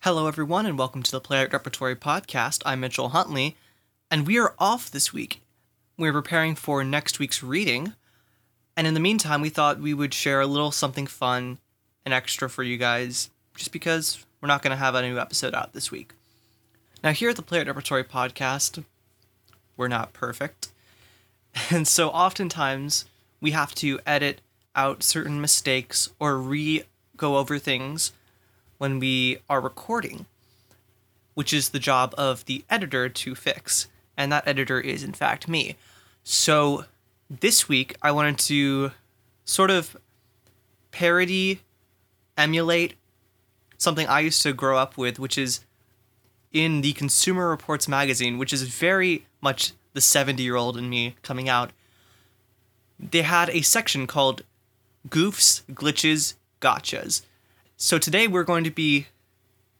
Hello, everyone, and welcome to the Playwright Repertory Podcast. I'm Mitchell Huntley, and we are off this week. We're preparing for next week's reading, and in the meantime, we thought we would share a little something fun and extra for you guys, just because we're not going to have a new episode out this week. Now, here at the Playwright Repertory Podcast, we're not perfect, and so oftentimes we have to edit out certain mistakes or re go over things when we are recording, which is the job of the editor to fix. And that editor is, in fact, me. So this week, I wanted to sort of parody, emulate something I used to grow up with, which is in the Consumer Reports magazine, which is very much the 70 year old in me coming out. They had a section called Goofs, Glitches, Gotchas. So today we're going to be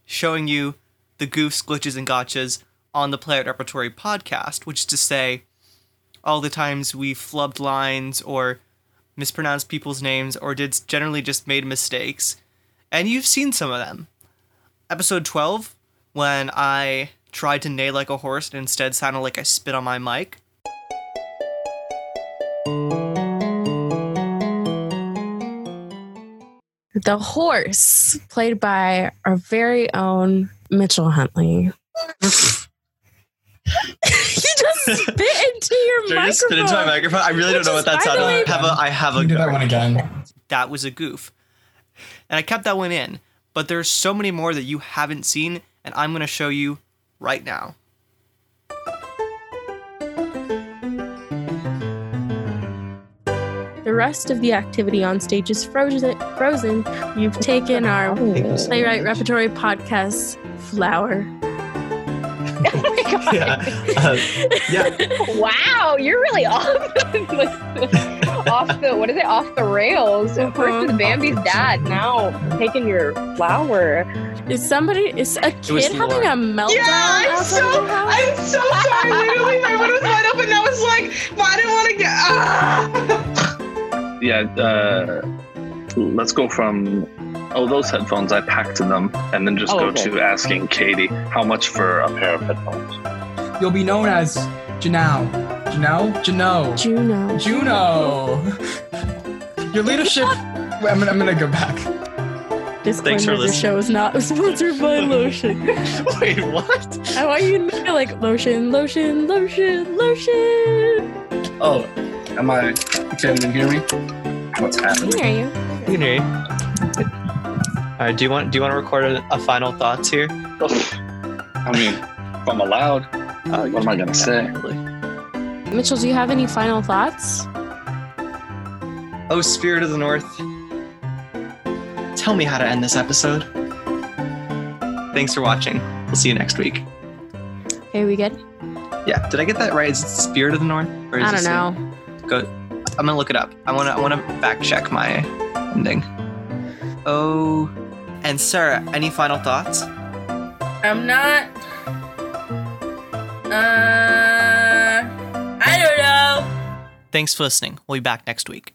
showing you the goofs, glitches, and gotchas on the Playwright Repertory podcast, which is to say, all the times we flubbed lines or mispronounced people's names or did generally just made mistakes. And you've seen some of them. Episode 12, when I tried to neigh like a horse and instead sounded like I spit on my mic. The horse, played by our very own Mitchell Huntley. you just spit into your Did microphone. just spit into my microphone? I really don't know is, what that sounded like. I have a, I have a do that one again. that was a goof. And I kept that one in. But there's so many more that you haven't seen, and I'm going to show you right now. The rest of the activity on stage is frozen. Frozen. You've taken our playwright repertory podcast flower. Oh my god! Yeah. Uh, yeah. Wow, you're really off, off the what is it? Off the rails. Uh-huh. First is Bambi's dad, now taking your flower. Is somebody? Is a kid having a meltdown? Yeah, I'm so. I'm so sorry. Literally, my window was wide open, and I was like, but I didn't want to get. Ah! Yeah, uh, let's go from oh those headphones. I packed them, and then just Oh, go okay. to asking Katie how much for a pair of headphones. You'll be known as Janelle. Janelle? Janelle. Juno. Juno. Your leadership. I'm gonna, I'm gonna go back. Disclaimer: for The listening. show is not sponsored by lotion. Wait, what? I want you to make it like lotion, lotion, lotion, lotion. Oh, am I? You can't even hear me. What's I happening? can hear you. You can hear you. All right, do you want do you want to record a, a final thoughts here? I mean, if I'm allowed, Oh, what am I gonna say? Mitchell, do you have any final thoughts? Oh, Spirit of the North. Tell me how to end this episode. Thanks for watching. We'll see you next week. Hey, we good? Yeah, did I get that right? Is it Spirit of the North? Or is I don't it? know. Go. I'm gonna look it up. I wanna I wanna fact check my ending. Oh, and Sarah, any final thoughts? I'm not. Uh, I don't know. Thanks for listening. We'll be back next week.